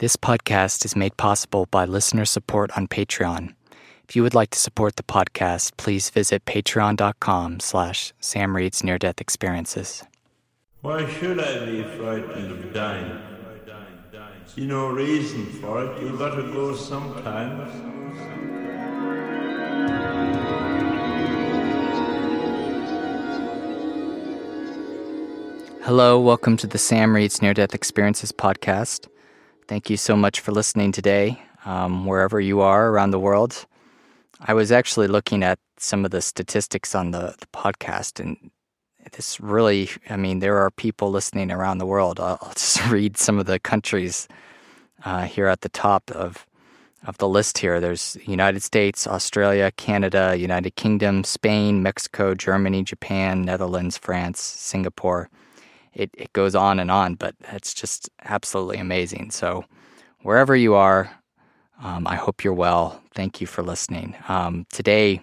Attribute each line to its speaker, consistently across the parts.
Speaker 1: This podcast is made possible by listener support on Patreon. If you would like to support the podcast, please visit patreon.com slash Sam Reed's Near Death Experiences.
Speaker 2: Why should I be frightened of dying? See no reason for it. You gotta go sometimes.
Speaker 1: Hello, welcome to the Sam Reed's Near Death Experiences podcast. Thank you so much for listening today, um, wherever you are around the world. I was actually looking at some of the statistics on the, the podcast, and this really, I mean, there are people listening around the world. I'll, I'll just read some of the countries uh, here at the top of of the list here. There's United States, Australia, Canada, United Kingdom, Spain, Mexico, Germany, Japan, Netherlands, France, Singapore it, it goes on and on, but it's just absolutely amazing. So, wherever you are, um, I hope you're well. Thank you for listening. Um, today,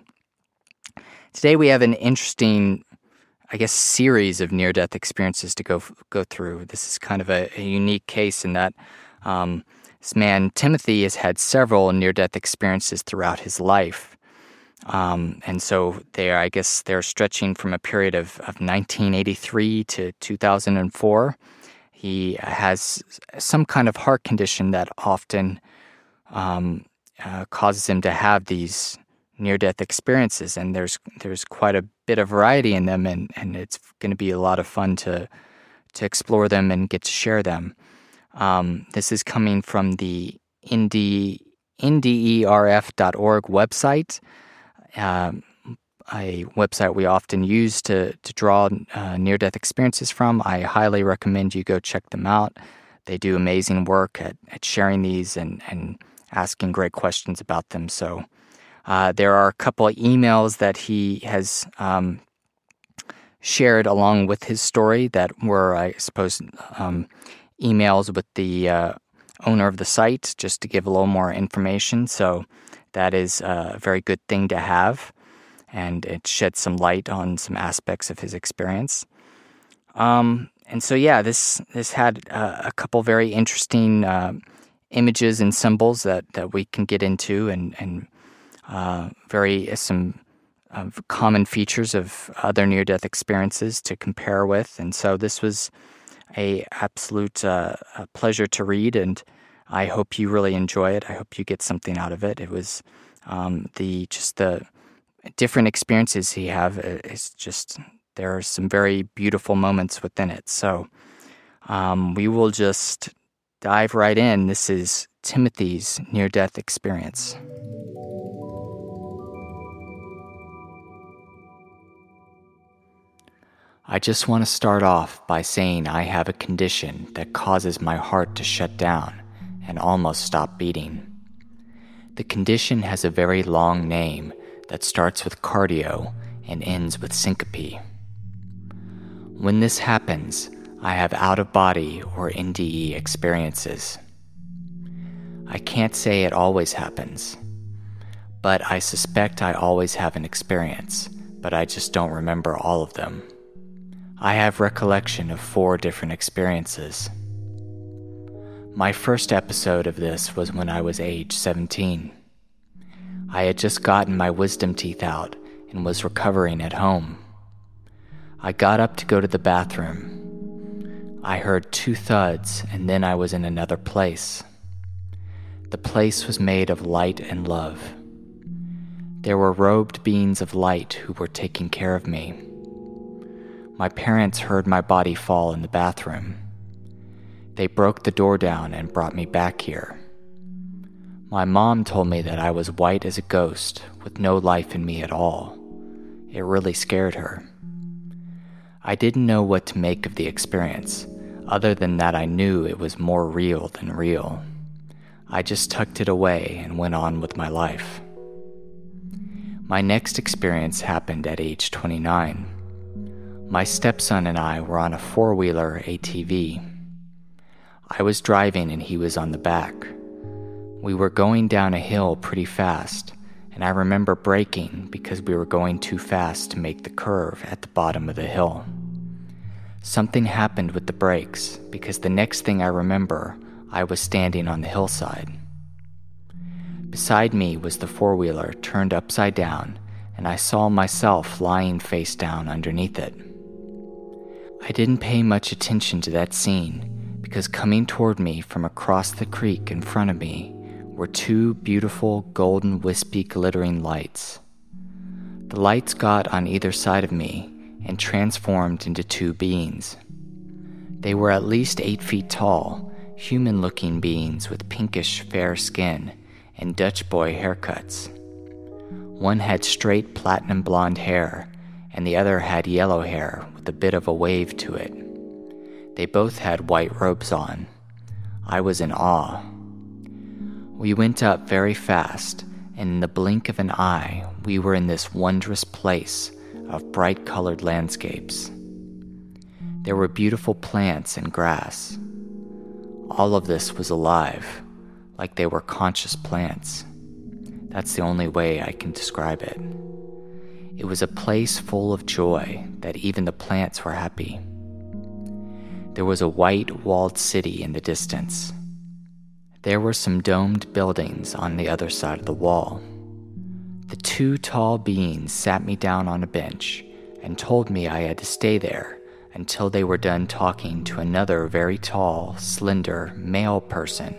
Speaker 1: today we have an interesting, I guess, series of near-death experiences to go go through. This is kind of a, a unique case in that um, this man Timothy has had several near-death experiences throughout his life. Um, and so they are, I guess, they're stretching from a period of, of 1983 to 2004. He has some kind of heart condition that often um, uh, causes him to have these near-death experiences, and there's there's quite a bit of variety in them, and, and it's going to be a lot of fun to to explore them and get to share them. Um, this is coming from the indie nderf.org website um, a website we often use to, to draw uh, near death experiences from. I highly recommend you go check them out. They do amazing work at, at sharing these and, and asking great questions about them. So, uh, there are a couple of emails that he has um, shared along with his story that were, I suppose, um, emails with the uh, owner of the site just to give a little more information. So, that is a very good thing to have, and it sheds some light on some aspects of his experience. Um, and so, yeah, this this had uh, a couple very interesting uh, images and symbols that, that we can get into, and and uh, very uh, some common features of other near death experiences to compare with. And so, this was a absolute uh, pleasure to read and I hope you really enjoy it. I hope you get something out of it. It was um, the just the different experiences he have. It's just there are some very beautiful moments within it. So um, we will just dive right in. This is Timothy's near death experience. I just want to start off by saying I have a condition that causes my heart to shut down and almost stop beating. The condition has a very long name that starts with cardio and ends with syncope. When this happens, I have out of body or NDE experiences. I can't say it always happens, but I suspect I always have an experience, but I just don't remember all of them. I have recollection of four different experiences. My first episode of this was when I was age 17. I had just gotten my wisdom teeth out and was recovering at home. I got up to go to the bathroom. I heard two thuds, and then I was in another place. The place was made of light and love. There were robed beings of light who were taking care of me. My parents heard my body fall in the bathroom. They broke the door down and brought me back here. My mom told me that I was white as a ghost with no life in me at all. It really scared her. I didn't know what to make of the experience, other than that I knew it was more real than real. I just tucked it away and went on with my life. My next experience happened at age 29. My stepson and I were on a four wheeler ATV. I was driving and he was on the back. We were going down a hill pretty fast, and I remember braking because we were going too fast to make the curve at the bottom of the hill. Something happened with the brakes because the next thing I remember, I was standing on the hillside. Beside me was the four wheeler turned upside down, and I saw myself lying face down underneath it. I didn't pay much attention to that scene because coming toward me from across the creek in front of me were two beautiful golden wispy glittering lights. The lights got on either side of me and transformed into two beings. They were at least eight feet tall, human looking beings with pinkish fair skin and Dutch boy haircuts. One had straight platinum blonde hair, and the other had yellow hair with a bit of a wave to it. They both had white robes on. I was in awe. We went up very fast, and in the blink of an eye, we were in this wondrous place of bright colored landscapes. There were beautiful plants and grass. All of this was alive, like they were conscious plants. That's the only way I can describe it. It was a place full of joy that even the plants were happy. There was a white walled city in the distance. There were some domed buildings on the other side of the wall. The two tall beings sat me down on a bench and told me I had to stay there until they were done talking to another very tall, slender male person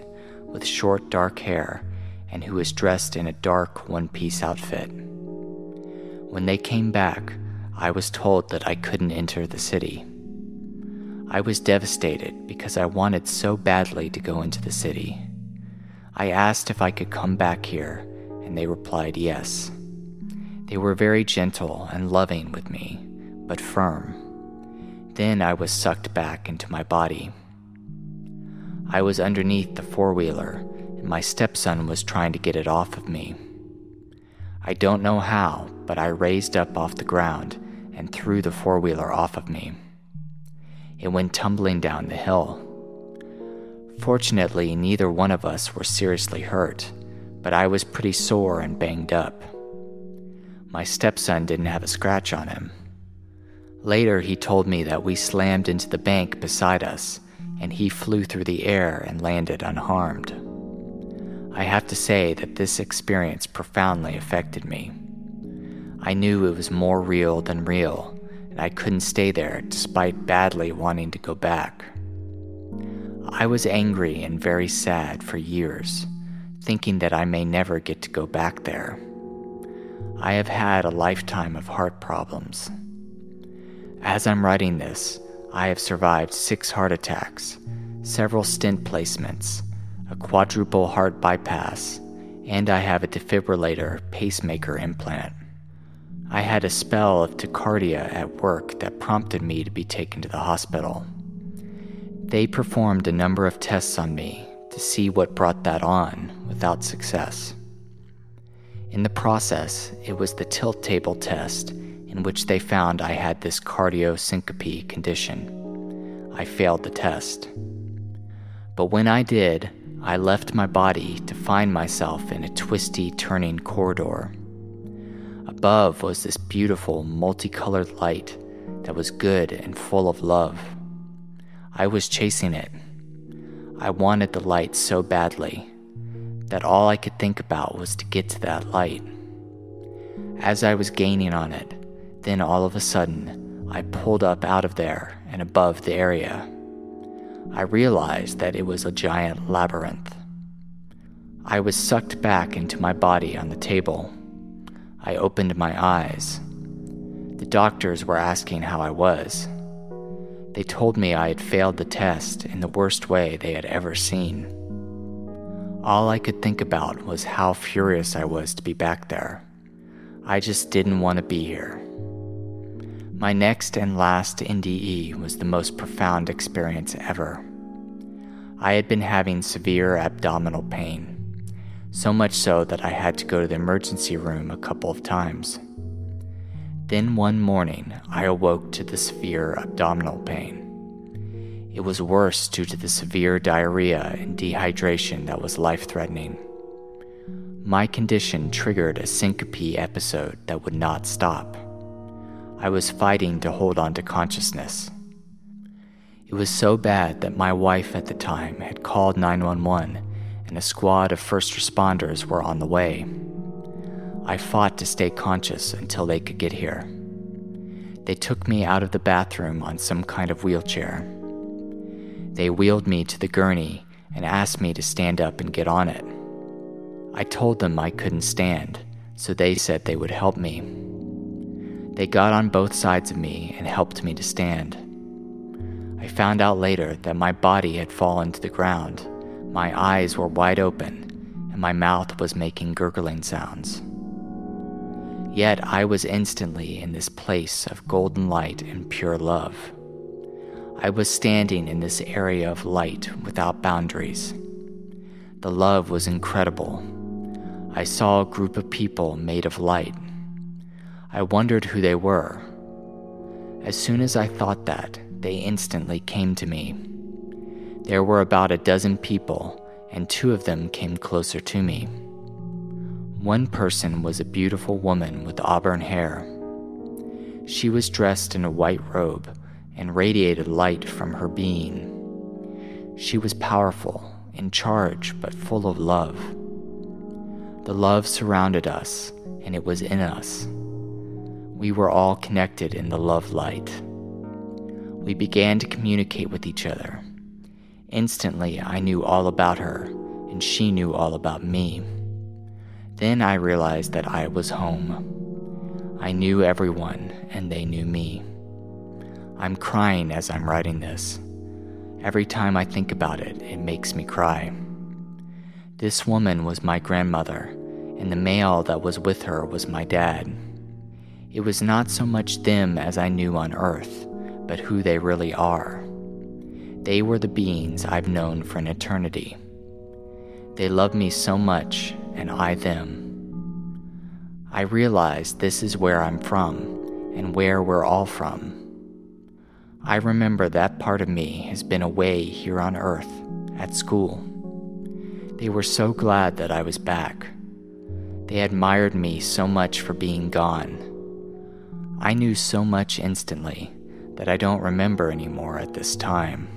Speaker 1: with short dark hair and who was dressed in a dark one piece outfit. When they came back, I was told that I couldn't enter the city. I was devastated because I wanted so badly to go into the city. I asked if I could come back here, and they replied yes. They were very gentle and loving with me, but firm. Then I was sucked back into my body. I was underneath the four wheeler, and my stepson was trying to get it off of me. I don't know how, but I raised up off the ground and threw the four wheeler off of me. It went tumbling down the hill. Fortunately, neither one of us were seriously hurt, but I was pretty sore and banged up. My stepson didn't have a scratch on him. Later, he told me that we slammed into the bank beside us and he flew through the air and landed unharmed. I have to say that this experience profoundly affected me. I knew it was more real than real, and I couldn't stay there despite badly wanting to go back. I was angry and very sad for years, thinking that I may never get to go back there. I have had a lifetime of heart problems. As I'm writing this, I have survived six heart attacks, several stent placements, a quadruple heart bypass, and I have a defibrillator pacemaker implant. I had a spell of tachycardia at work that prompted me to be taken to the hospital. They performed a number of tests on me to see what brought that on without success. In the process, it was the tilt table test in which they found I had this cardiosyncope condition. I failed the test. But when I did, I left my body to find myself in a twisty, turning corridor. Above was this beautiful, multicolored light that was good and full of love. I was chasing it. I wanted the light so badly that all I could think about was to get to that light. As I was gaining on it, then all of a sudden, I pulled up out of there and above the area. I realized that it was a giant labyrinth. I was sucked back into my body on the table. I opened my eyes. The doctors were asking how I was. They told me I had failed the test in the worst way they had ever seen. All I could think about was how furious I was to be back there. I just didn't want to be here. My next and last NDE was the most profound experience ever. I had been having severe abdominal pain, so much so that I had to go to the emergency room a couple of times. Then one morning, I awoke to the severe abdominal pain. It was worse due to the severe diarrhea and dehydration that was life threatening. My condition triggered a syncope episode that would not stop. I was fighting to hold on to consciousness. It was so bad that my wife at the time had called 911 and a squad of first responders were on the way. I fought to stay conscious until they could get here. They took me out of the bathroom on some kind of wheelchair. They wheeled me to the gurney and asked me to stand up and get on it. I told them I couldn't stand, so they said they would help me. They got on both sides of me and helped me to stand. I found out later that my body had fallen to the ground, my eyes were wide open, and my mouth was making gurgling sounds. Yet I was instantly in this place of golden light and pure love. I was standing in this area of light without boundaries. The love was incredible. I saw a group of people made of light. I wondered who they were. As soon as I thought that, they instantly came to me. There were about a dozen people, and two of them came closer to me. One person was a beautiful woman with auburn hair. She was dressed in a white robe and radiated light from her being. She was powerful, in charge, but full of love. The love surrounded us, and it was in us. We were all connected in the love light we began to communicate with each other. Instantly, I knew all about her, and she knew all about me. Then I realized that I was home. I knew everyone, and they knew me. I'm crying as I'm writing this. Every time I think about it, it makes me cry. This woman was my grandmother, and the male that was with her was my dad. It was not so much them as I knew on earth but who they really are. They were the beings I've known for an eternity. They love me so much, and I them. I realize this is where I'm from, and where we're all from. I remember that part of me has been away here on Earth, at school. They were so glad that I was back. They admired me so much for being gone. I knew so much instantly that I don't remember anymore at this time.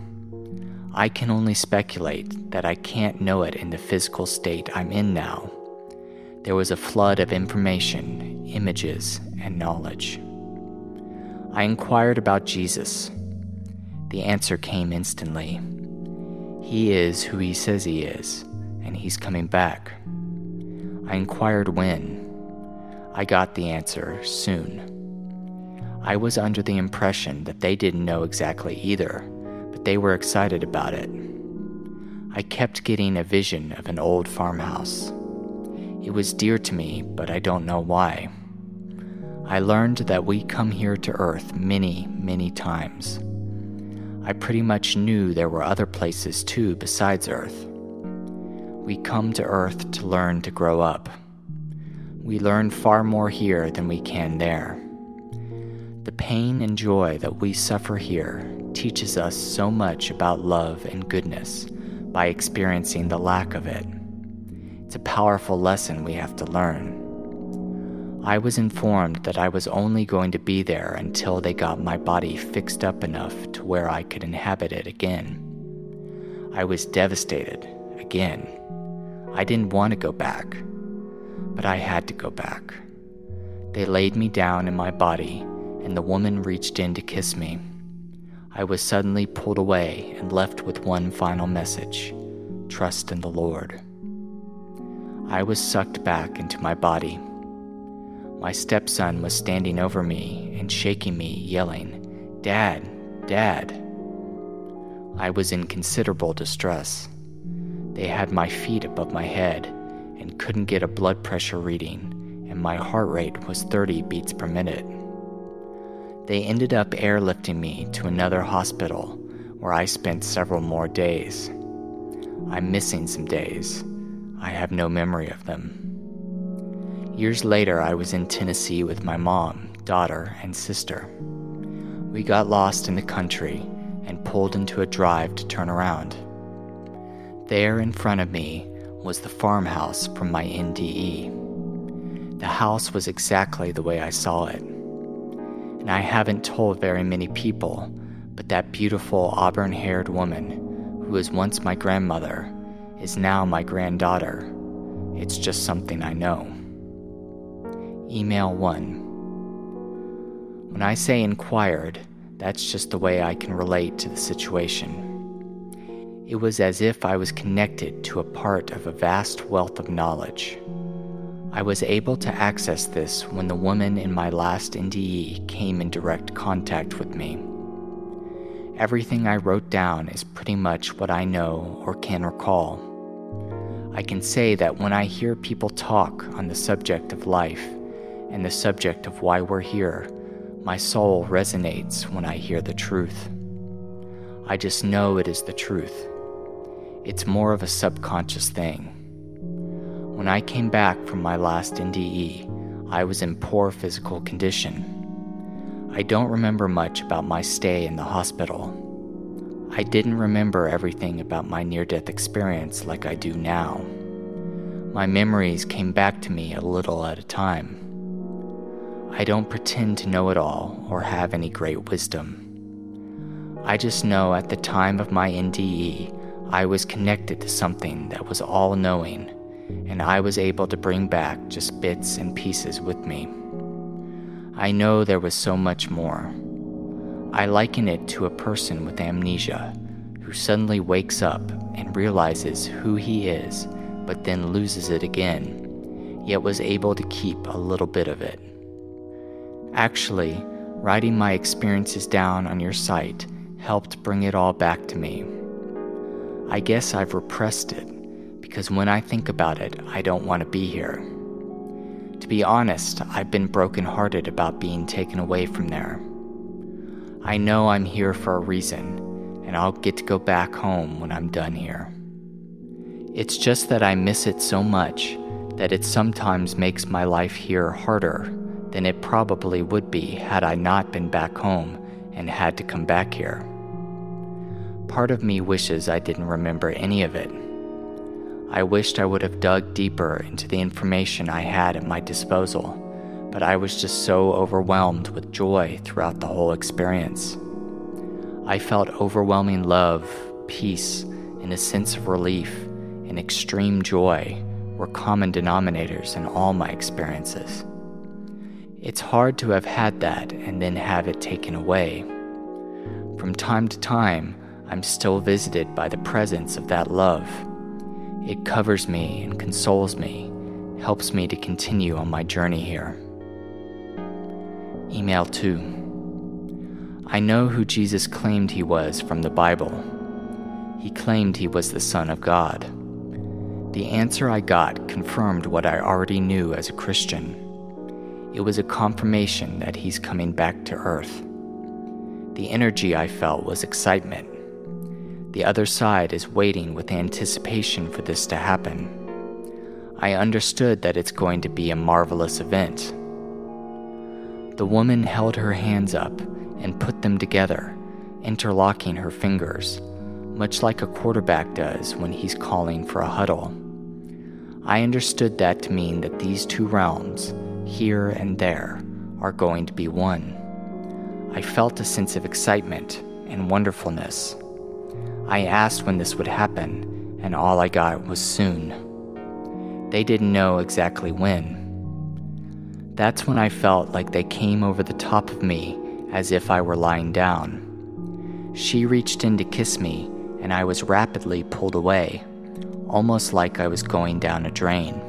Speaker 1: I can only speculate that I can't know it in the physical state I'm in now. There was a flood of information, images, and knowledge. I inquired about Jesus. The answer came instantly. He is who he says he is, and he's coming back. I inquired when. I got the answer soon. I was under the impression that they didn't know exactly either, but they were excited about it. I kept getting a vision of an old farmhouse. It was dear to me, but I don't know why. I learned that we come here to Earth many, many times. I pretty much knew there were other places too besides Earth. We come to Earth to learn to grow up. We learn far more here than we can there. The pain and joy that we suffer here teaches us so much about love and goodness by experiencing the lack of it. It's a powerful lesson we have to learn. I was informed that I was only going to be there until they got my body fixed up enough to where I could inhabit it again. I was devastated again. I didn't want to go back, but I had to go back. They laid me down in my body and the woman reached in to kiss me. I was suddenly pulled away and left with one final message trust in the Lord. I was sucked back into my body. My stepson was standing over me and shaking me, yelling, Dad, Dad. I was in considerable distress. They had my feet above my head and couldn't get a blood pressure reading, and my heart rate was 30 beats per minute. They ended up airlifting me to another hospital where I spent several more days. I'm missing some days. I have no memory of them. Years later, I was in Tennessee with my mom, daughter, and sister. We got lost in the country and pulled into a drive to turn around. There in front of me was the farmhouse from my NDE. The house was exactly the way I saw it and I haven't told very many people, But that beautiful auburn haired woman, who was once my grandmother, is now my granddaughter. It's just something I know. Email 1. When I say inquired, that's just the way I can relate to the situation. It was as if I was connected to a part of a vast wealth of knowledge. I was able to access this when the woman in my last NDE came in direct contact with me. Everything I wrote down is pretty much what I know or can recall. I can say that when I hear people talk on the subject of life and the subject of why we're here, my soul resonates when I hear the truth. I just know it is the truth. It's more of a subconscious thing. When I came back from my last NDE, I was in poor physical condition. I don't remember much about my stay in the hospital. I didn't remember everything about my near death experience like I do now. My memories came back to me a little at a time. I don't pretend to know it all or have any great wisdom. I just know at the time of my NDE, I was connected to something that was all knowing and I was able to bring back just bits and pieces with me. I know there was so much more. I liken it to a person with amnesia who suddenly wakes up and realizes who he is, but then loses it again, yet was able to keep a little bit of it. Actually, writing my experiences down on your site helped bring it all back to me. I guess I've repressed it because when I think about it, I don't want to be here. To be honest, I've been brokenhearted about being taken away from there. I know I'm here for a reason, and I'll get to go back home when I'm done here. It's just that I miss it so much that it sometimes makes my life here harder than it probably would be had I not been back home and had to come back here. Part of me wishes I didn't remember any of it I wished I would have dug deeper into the information I had at my disposal, but I was just so overwhelmed with joy throughout the whole experience. I felt overwhelming love, peace, and a sense of relief and extreme joy were common denominators in all my experiences. It's hard to have had that and then have it taken away. From time to time, I'm still visited by the presence of that love it covers me and consoles me, helps me to continue on my journey here. Email 2. I know who Jesus claimed he was from the Bible. He claimed he was the Son of God. The answer I got confirmed what I already knew as a Christian. It was a confirmation that he's coming back to earth. The energy I felt was excitement the other side is waiting with anticipation for this to happen. I understood that it's going to be a marvelous event. The woman held her hands up and put them together, interlocking her fingers, much like a quarterback does when he's calling for a huddle. I understood that to mean that these two realms, here and there, are going to be one. I felt a sense of excitement and wonderfulness. I asked when this would happen, and all I got was soon. They didn't know exactly when. That's when I felt like they came over the top of me as if I were lying down. She reached in to kiss me, and I was rapidly pulled away, almost like I was going down a drain.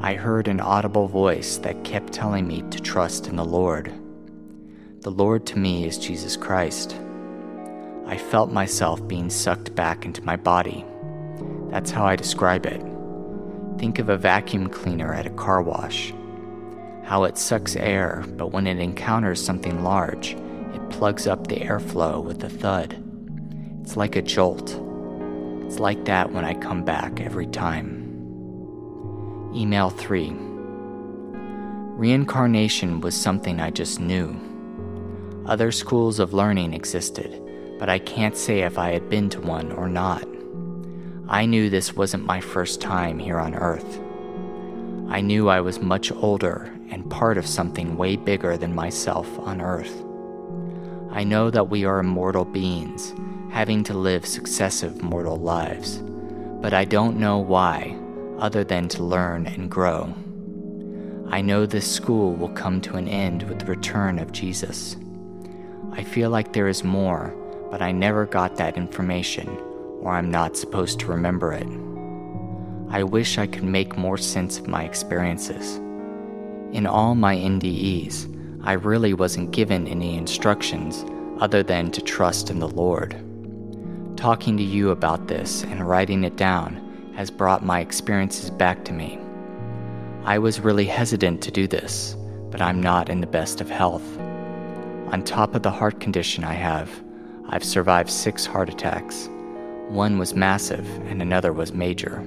Speaker 1: I heard an audible voice that kept telling me to trust in the Lord. The Lord to me is Jesus Christ. I felt myself being sucked back into my body. That's how I describe it. Think of a vacuum cleaner at a car wash. How it sucks air, but when it encounters something large, it plugs up the airflow with a thud. It's like a jolt. It's like that when I come back every time. Email 3 Reincarnation was something I just knew. Other schools of learning existed but I can't say if I had been to one or not. I knew this wasn't my first time here on Earth. I knew I was much older and part of something way bigger than myself on Earth. I know that we are immortal beings, having to live successive mortal lives, but I don't know why, other than to learn and grow. I know this school will come to an end with the return of Jesus. I feel like there is more, but I never got that information, or I'm not supposed to remember it. I wish I could make more sense of my experiences. In all my NDEs, I really wasn't given any instructions other than to trust in the Lord. Talking to you about this and writing it down has brought my experiences back to me. I was really hesitant to do this, but I'm not in the best of health. On top of the heart condition I have, I've survived six heart attacks. One was massive and another was major.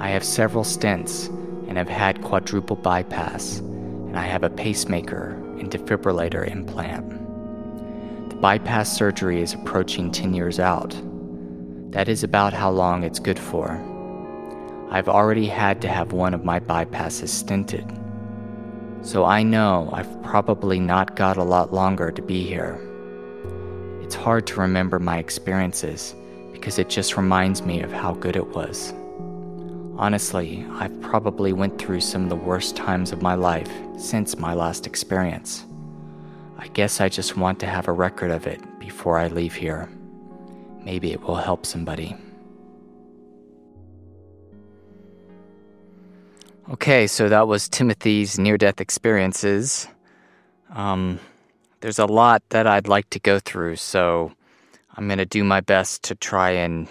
Speaker 1: I have several stents and have had quadruple bypass and I have a pacemaker and defibrillator implant. The bypass surgery is approaching 10 years out. That is about how long it's good for. I've already had to have one of my bypasses stented. So I know I've probably not got a lot longer to be here. It's hard to remember my experiences because it just reminds me of how good it was. Honestly, I've probably went through some of the worst times of my life since my last experience. I guess I just want to have a record of it before I leave here. Maybe it will help somebody. Okay, so that was Timothy's near death experiences. Um, there's a lot that I'd like to go through, so I'm going to do my best to try and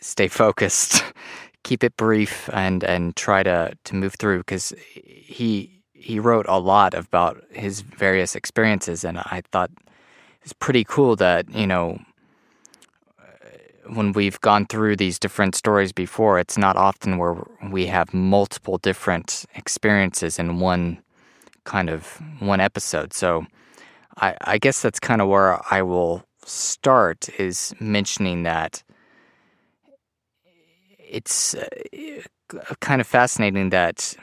Speaker 1: stay focused keep it brief and and try to to move through because he he wrote a lot about his various experiences and I thought it's pretty cool that you know uh, when we've gone through these different stories before it's not often where we have multiple different experiences in one kind of one episode. So I, I guess that's kind of where I will start is mentioning that it's uh, kind of fascinating that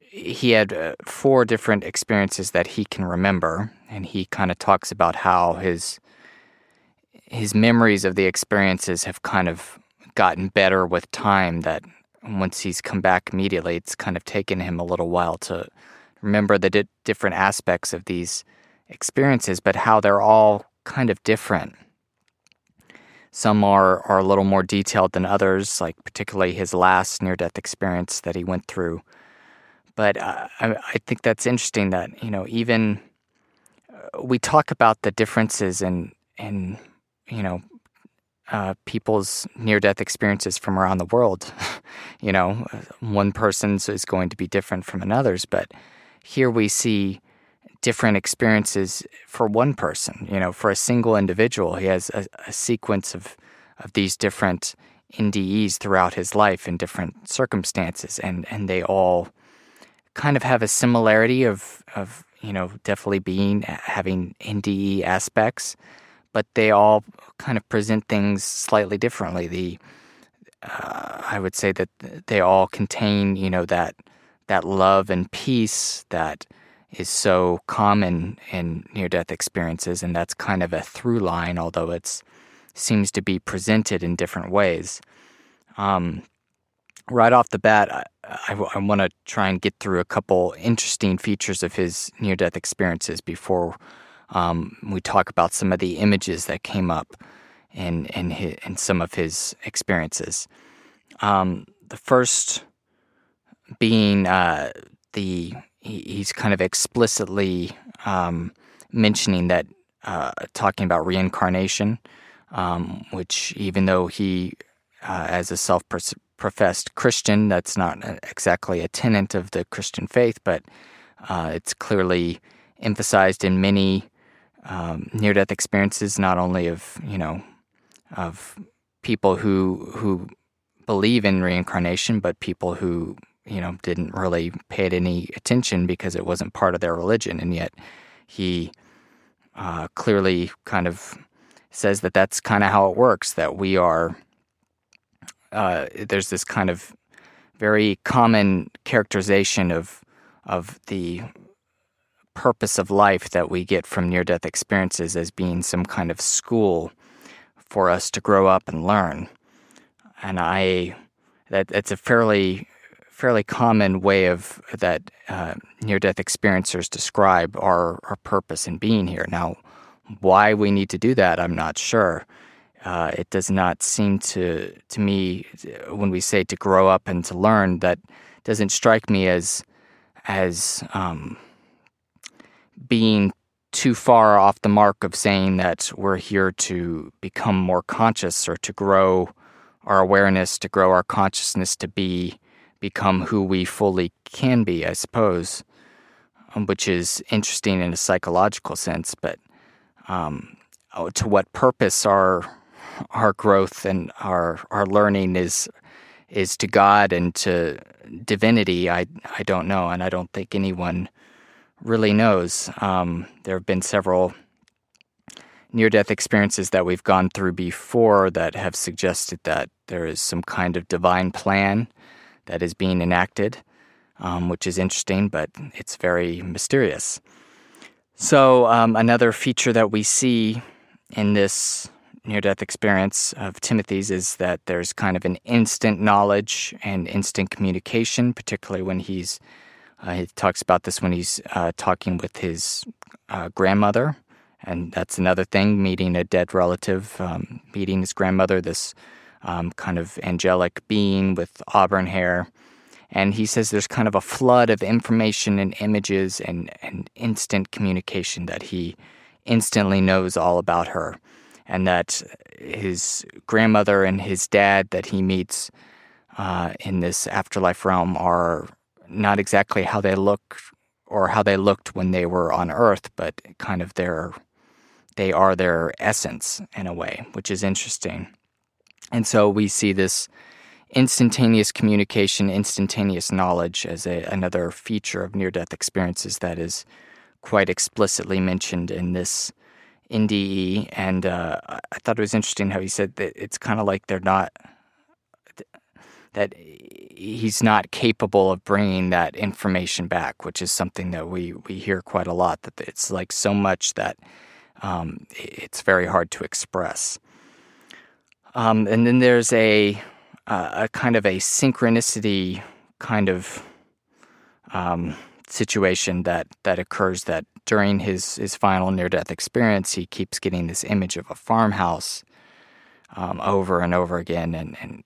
Speaker 1: he had uh, four different experiences that he can remember, and he kind of talks about how his his memories of the experiences have kind of gotten better with time. That once he's come back immediately, it's kind of taken him a little while to remember the di- different aspects of these experiences, but how they're all kind of different. Some are, are a little more detailed than others, like particularly his last near death experience that he went through. But uh, I, I, think that's interesting that, you know, even uh, we talk about the differences in, in you know, uh, people's near death experiences from around the world. you know, one person's is going to be different from another's, but here we see different experiences for one person. You know, for a single individual, he has a, a sequence of of these different NDEs throughout his life in different circumstances, and and they all kind of have a similarity of of you know definitely being having NDE aspects, but they all kind of present things slightly differently. The uh, I would say that they all contain you know that that love and peace that is so common in near death experiences, and that's kind of a through line, although it seems to be presented in different ways. Um, right off the bat, I, I, I want to try and get through a couple interesting features of his near death experiences before um, we talk about some of the images that came up in, in, his, in some of his experiences. Um, the first being uh, the he, he's kind of explicitly um, mentioning that, uh, talking about reincarnation, um, which even though he, uh, as a self professed Christian, that's not exactly a tenet of the Christian faith, but uh, it's clearly emphasized in many um, near death experiences, not only of, you know, of people who, who believe in reincarnation, but people who you know, didn't really pay it any attention because it wasn't part of their religion. And yet he uh, clearly kind of says that that's kind of how it works, that we are, uh, there's this kind of very common characterization of, of the purpose of life that we get from near death experiences as being some kind of school for us to grow up and learn. And I, that it's a fairly fairly common way of that uh, near death experiencers describe our, our purpose in being here. Now, why we need to do that, I'm not sure. Uh, it does not seem to to me when we say to grow up and to learn that doesn't strike me as as um, being too far off the mark of saying that we're here to become more conscious or to grow our awareness, to grow our consciousness to be become who we fully can be, I suppose, um, which is interesting in a psychological sense. But um, oh, to what purpose our our growth and our our learning is is to God and to divinity, I I don't know, and I don't think anyone really knows. Um, there have been several near death experiences that we've gone through before that have suggested that there is some kind of divine plan that is being enacted, um, which is interesting, but it's very mysterious. So, um, another feature that we see in this near death experience of Timothy's is that there's kind of an instant knowledge and instant communication, particularly when he's, uh, he talks about this when he's uh, talking with his uh, grandmother. And that's another thing, meeting a dead relative, um, meeting his grandmother, this um, kind of angelic being with auburn hair. And he says there's kind of a flood of information and images and, and instant communication that he instantly knows all about her. And that his grandmother and his dad that he meets uh, in this afterlife realm are not exactly how they look or how they looked when they were on earth, but kind of their they are their essence in a way, which is interesting. And so we see this instantaneous communication, instantaneous knowledge as a, another feature of near death experiences that is quite explicitly mentioned in this NDE. And uh, I thought it was interesting how he said that it's kind of like they're not, that he's not capable of bringing that information back, which is something that we, we hear quite a lot, that it's like so much that um, it's very hard to express. Um, and then there's a, uh, a kind of a synchronicity kind of um, situation that, that occurs that during his, his final near death experience, he keeps getting this image of a farmhouse um, over and over again, and, and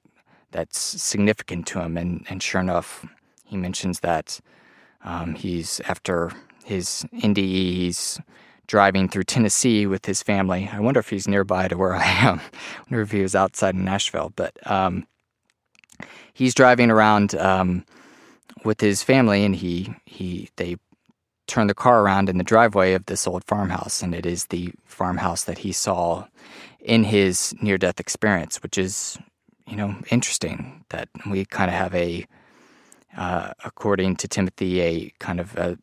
Speaker 1: that's significant to him. And, and sure enough, he mentions that um, he's after his NDE, he's driving through Tennessee with his family. I wonder if he's nearby to where I am. I wonder if he was outside in Nashville. But um, he's driving around um, with his family, and he he they turn the car around in the driveway of this old farmhouse, and it is the farmhouse that he saw in his near death experience, which is you know interesting that we kind of have a uh, according to Timothy, a kind of a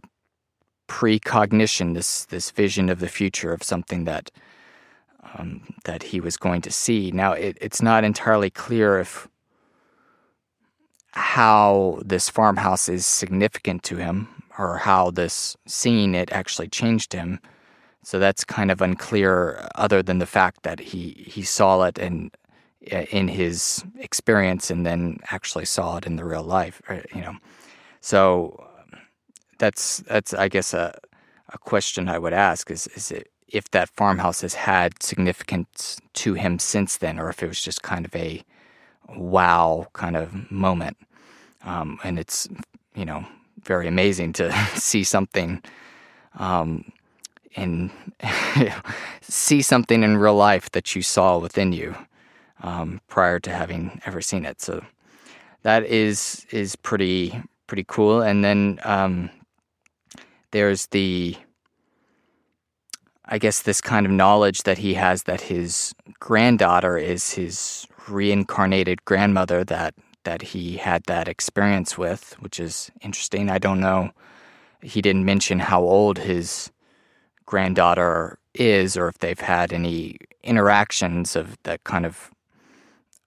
Speaker 1: precognition, this this vision of the future of something that um, that he was going to see. Now, it, it's not entirely clear if how this farmhouse is significant to him or how this seeing it actually changed him. So that's kind of unclear, other than the fact that he he saw it and in his experience and then actually saw it in the real life, you know. So that's that's I guess a a question I would ask is is it if that farmhouse has had significance to him since then, or if it was just kind of a wow kind of moment. Um, and it's you know very amazing to see something um, in see something in real life that you saw within you um, prior to having ever seen it. So that is is pretty pretty cool. And then um, there's the I guess this kind of knowledge that he has that his granddaughter is his reincarnated grandmother that that he had that experience with, which is interesting. I don't know. He didn't mention how old his granddaughter is or if they've had any interactions of that kind of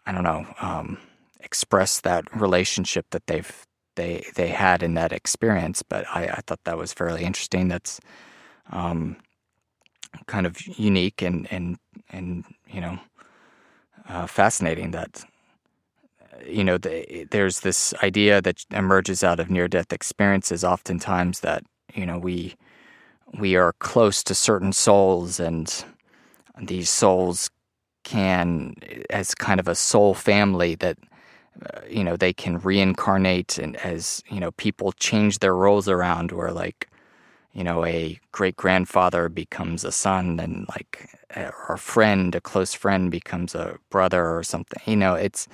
Speaker 1: I don't know, um, express that relationship that they've they they had in that experience. But I, I thought that was fairly interesting. That's um, kind of unique and and and you know uh, fascinating that you know the, there's this idea that emerges out of near death experiences oftentimes that you know we we are close to certain souls and these souls can as kind of a soul family that uh, you know they can reincarnate and as you know people change their roles around where like you know a great grandfather becomes a son and like a friend a close friend becomes a brother or something. You know it's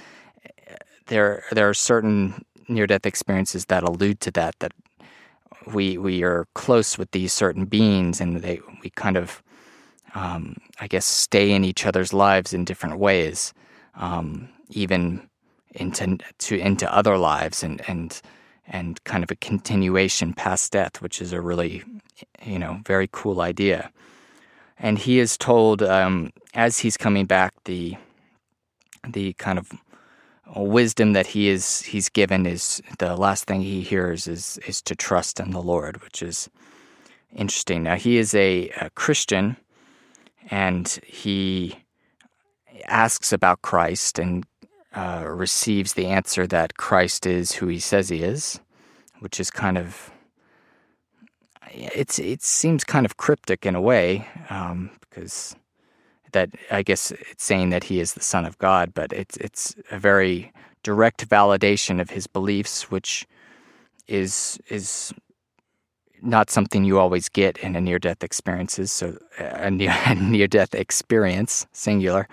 Speaker 1: there there are certain near death experiences that allude to that that we we are close with these certain beings and they we kind of um, I guess stay in each other's lives in different ways, um, even into to into other lives and and and kind of a continuation past death, which is a really you know very cool idea. And he is told um, as he's coming back the the kind of wisdom that he is he's given is the last thing he hears is is to trust in the Lord, which is interesting. Now he is a, a Christian, and he asks about Christ and uh, receives the answer that Christ is who he says he is, which is kind of it's it seems kind of cryptic in a way um, because that I guess it's saying that he is the son of God, but it's it's a very direct validation of his beliefs, which is is not something you always get in a near death experiences. So a near near death experience, singular.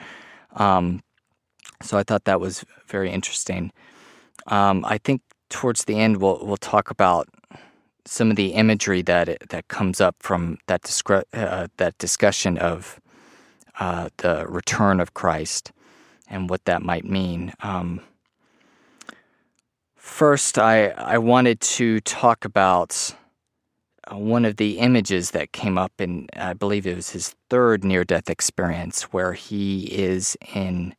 Speaker 1: Um, so I thought that was very interesting. Um, I think towards the end we'll we'll talk about some of the imagery that it, that comes up from that discre- uh, that discussion of uh, the return of Christ and what that might mean. Um, first, I, I wanted to talk about uh, one of the images that came up in, I believe it was his third near death experience, where he is in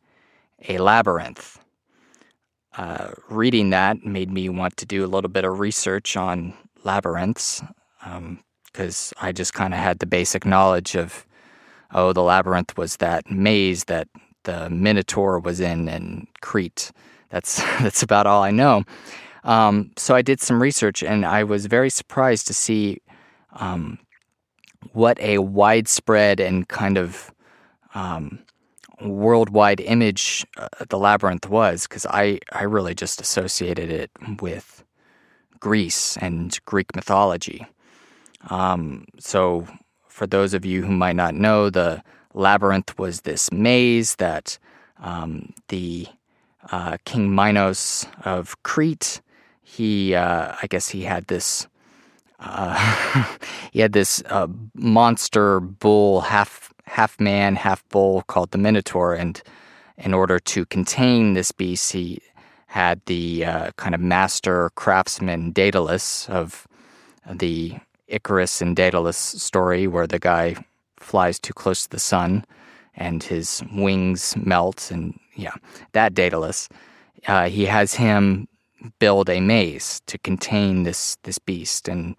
Speaker 1: a labyrinth. Uh, reading that made me want to do a little bit of research on labyrinths because um, I just kind of had the basic knowledge of oh, the labyrinth was that maze that the Minotaur was in in Crete. That's that's about all I know. Um, so I did some research, and I was very surprised to see um, what a widespread and kind of um, worldwide image uh, the labyrinth was, because I I really just associated it with Greece and Greek mythology. Um, so for those of you who might not know, the labyrinth was this maze that um, the uh, King Minos of Crete, he, uh, I guess he had this, uh, he had this uh, monster bull, half half man, half bull, called the Minotaur, and in order to contain this beast, he had the uh, kind of master craftsman Daedalus of the Icarus and Daedalus story where the guy flies too close to the sun and his wings melt and yeah, that Daedalus. Uh, he has him build a maze to contain this this beast and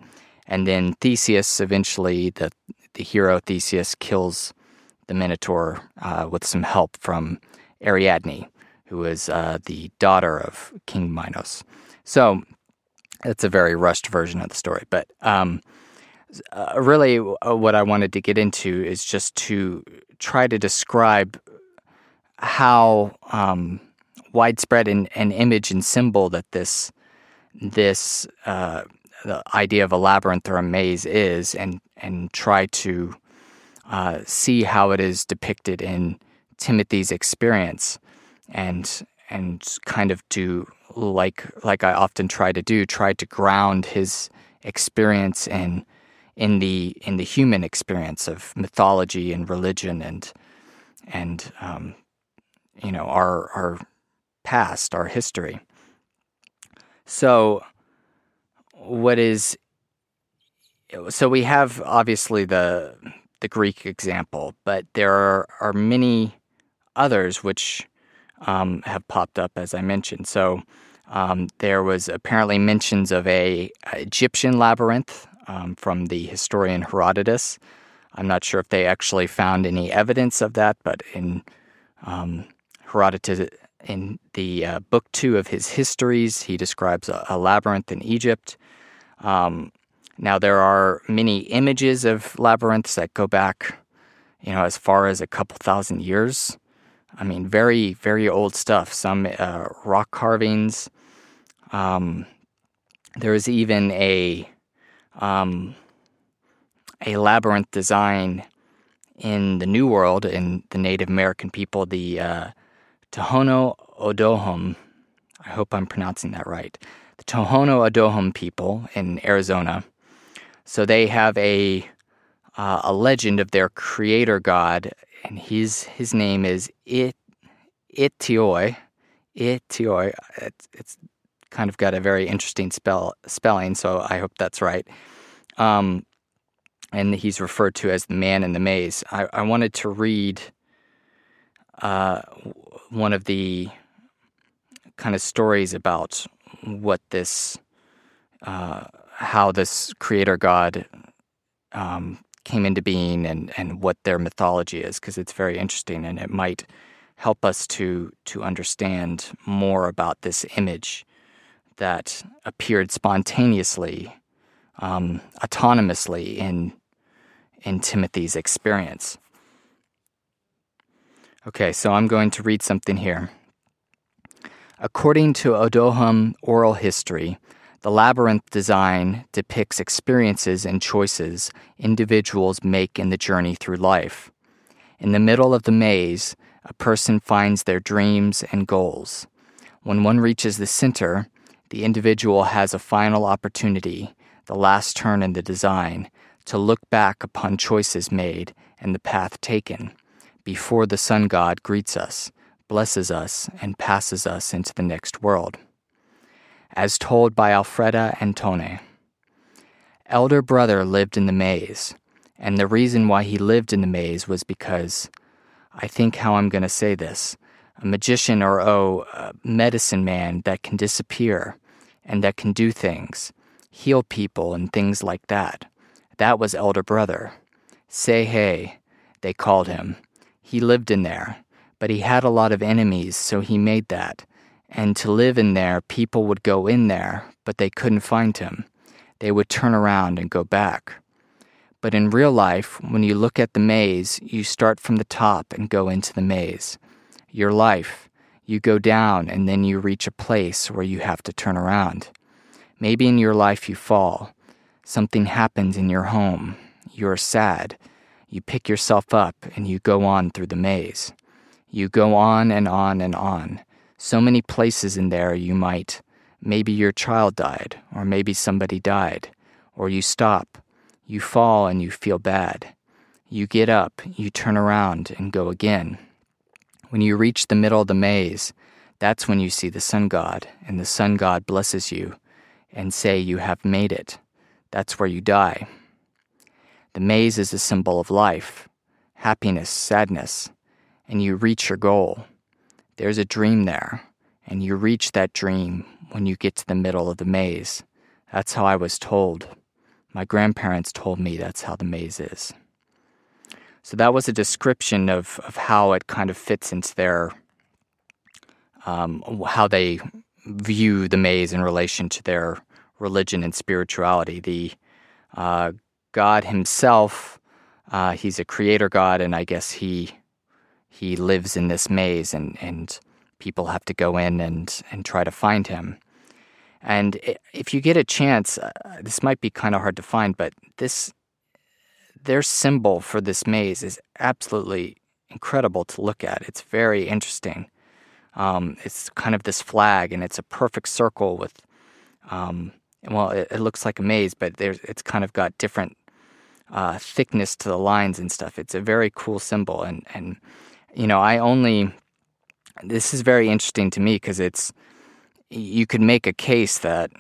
Speaker 1: and then Theseus eventually the the hero Theseus kills the Minotaur uh, with some help from Ariadne, who is uh, the daughter of King Minos. So it's a very rushed version of the story, but um, uh, really uh, what I wanted to get into is just to try to describe how um, widespread an, an, image and symbol that this this uh, the idea of a labyrinth or a maze is, and and try to uh, see how it is depicted in Timothy's experience, and and kind of do like like I often try to do, try to ground his experience in in the in the human experience of mythology and religion and and um, you know our our past, our history. So, what is so we have obviously the the Greek example, but there are, are many others which um, have popped up as I mentioned. So Um, there was apparently mentions of a, a Egyptian labyrinth um, from the historian Herodotus. I'm not sure if they actually found any evidence of that, but in um, Herodotus, in the uh, book two of his histories, he describes a, a labyrinth in Egypt. Um, now there are many images of labyrinths that go back, you know, as far as a couple thousand years. I mean, very very old stuff. Some uh, rock carvings. Um, there is even a um, a labyrinth design in the New World in the Native American people, the uh, Tohono O'odham. I hope I'm pronouncing that right. The Tohono O'odham people in Arizona. So they have a uh, a legend of their creator god, and his his name is It I'itoi. I'itoi. It's, it's kind of got a very interesting spell spelling, so I hope that's right. Um, and he's referred to as the man in the maze. I, I wanted to read uh, one of the kind of stories about what this, uh, how this creator god um, came into being and, and what their mythology is, because it's very interesting and it might help us to to understand more about this image that appeared spontaneously, um, autonomously in in Timothy's experience. Okay, so I'm going to read something here. According to O'odham oral history, the labyrinth design depicts experiences and choices individuals make in the journey through life. In the middle of the maze, a person finds their dreams and goals. When one reaches the center, the individual has a final opportunity, the last turn in the design, to look back upon choices made and the path taken before the sun god greets us, blesses us, and passes us into the next world. As told by Alfreda Antone, Elder brother lived in the maze, and the reason why he lived in the maze was because I think how I'm going to say this a magician or, oh, a medicine man that can disappear and that can do things, heal people, and things like that. That was Elder Brother. Say hey, they called him. He lived in there, but he had a lot of enemies, so he made that. And to live in there, people would go in there, but they couldn't find him. They would turn around and go back. But in real life, when you look at the maze, you start from the top and go into the maze. Your life, you go down and then you reach a place where you have to turn around. Maybe in your life you fall. Something happens in your home. You're sad. You pick yourself up and you go on through the maze. You go on and on and on. So many places in there you might. Maybe your child died, or maybe somebody died, or you stop you fall and you feel bad. You get up, you turn around and go again. When you reach the middle of the maze, that's when you see the sun god, and the sun god blesses you and say you have made it. That's where you die. The maze is a symbol of life, happiness, sadness, and you reach your goal. There's a dream there, and you reach that dream when you get to the middle of the maze. That's how I was told. My grandparents told me that's how the maze is. So that was a description of, of how it kind of fits into their, um, how they view the maze in relation to their religion and spirituality. The uh, God Himself, uh, He's a creator God, and I guess He He lives in this maze, and and people have to go in and and try to find Him. And if you get a chance, uh, this might be kind of hard to find, but this their symbol for this maze is absolutely incredible to look at. It's very interesting. Um, it's kind of this flag, and it's a perfect circle with, um, well, it, it, looks like a maze, but it's kind of got different uh, thickness to the lines and stuff. It's a very cool symbol, and and you know, I only this is very interesting to me because it's you could make a case that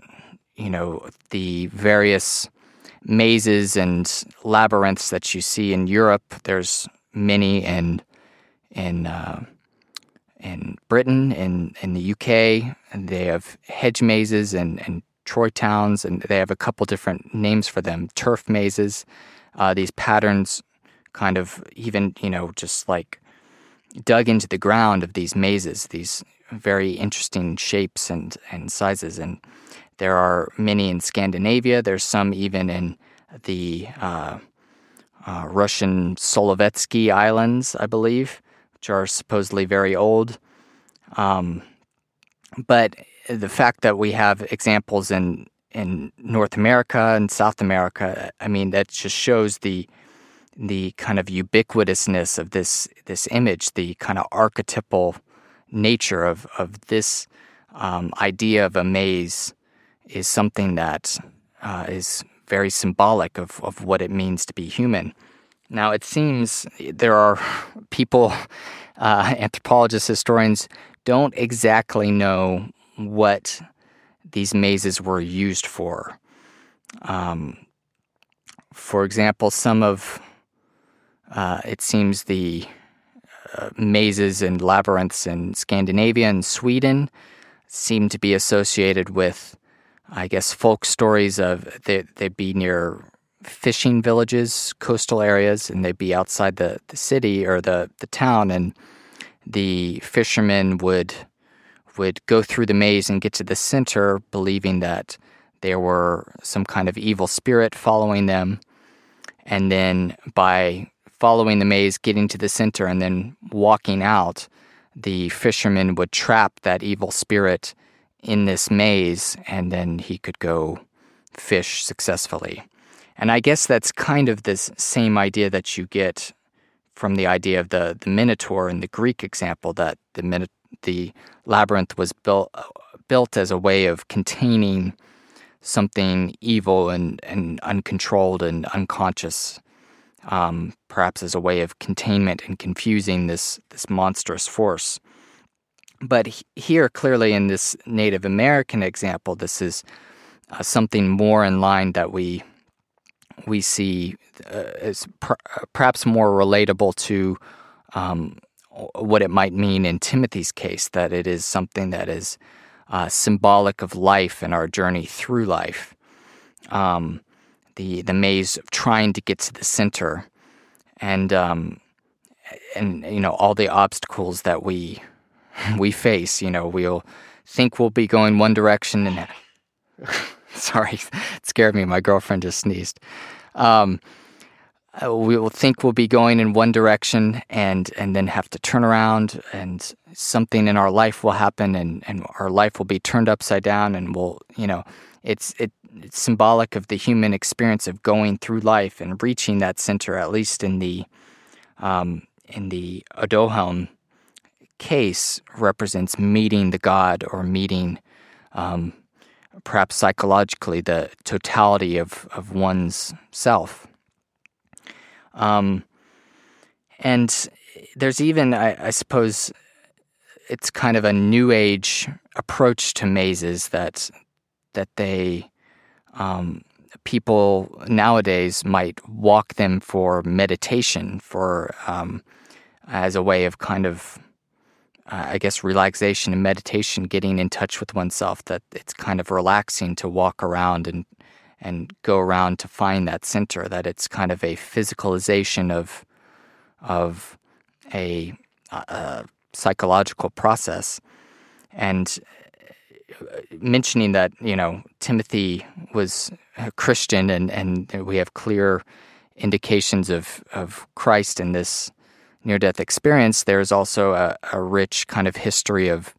Speaker 1: you know the various mazes and labyrinths that you see in Europe. There's many in in uh, in Britain, in in the UK, and they have hedge mazes and and Troy towns, and they have a couple different names for them. Turf mazes, uh, these patterns, kind of even you know just like dug into the ground of these mazes, these very interesting shapes and and sizes, and there are many in Scandinavia. There's some even in the uh, uh, Russian Solovetsky Islands, I believe, which are supposedly very old. Um, but the fact that we have examples in in North America and South America, I mean, that just shows the the kind of ubiquitousness of this this image, the kind of archetypal nature of of this um, idea of a maze is something that uh, is very symbolic of, of what it means to be human. Now, it seems there are people, uh, anthropologists, historians, don't exactly know what these mazes were used for. Um, for example, some of uh, it seems the uh, mazes and labyrinths in Scandinavia and Sweden seem to be associated with, I guess, folk stories of they, they'd be near fishing villages, coastal areas, and they'd be outside the, the city or the, the town, and the fishermen would would go through the maze and get to the center, believing that there were some kind of evil spirit following them. And then by following the maze, getting to the center, and then walking out, the fisherman would trap that evil spirit in this maze, and then he could go fish successfully. And I guess that's kind of this same idea that you get from the idea of the, the Minotaur in the Greek example that the the labyrinth was built built as a way of containing something evil and, and uncontrolled and unconscious, um, perhaps as a way of containment and confusing this this monstrous force. But he, here, clearly, in this Native American example, this is uh, something more in line that we we see uh, as per, perhaps more relatable to um, what it might mean in Timothy's case, that it is something that is uh, symbolic of life and our journey through life. Um, the the maze of trying to get to the center, and um, and you know all the obstacles that we we face. You know, we'll think we'll be going one direction, and sorry, it scared me. My girlfriend just sneezed. Um, uh, we will think we'll be going in one direction and and then have to turn around and something in our life will happen and, and our life will be turned upside down and we'll you know it's it, symbolic of the human experience of going through life and reaching that center at least in the um, in the Adohelm case represents meeting the God or meeting um, perhaps psychologically the totality of, of one's self. Um, and there's even, I, I, suppose, it's kind of a new age approach to mazes that that they um, people nowadays might walk them for meditation, for um, as a way of kind of, uh, I guess, relaxation and meditation, getting in touch with oneself. That it's kind of relaxing to walk around and and go around to find that center. That it's kind of a physicalization of of a, a psychological process, and mentioning that you know Timothy was a Christian, and and we have clear indications of of Christ in this near death experience. There's also a, a rich kind of history of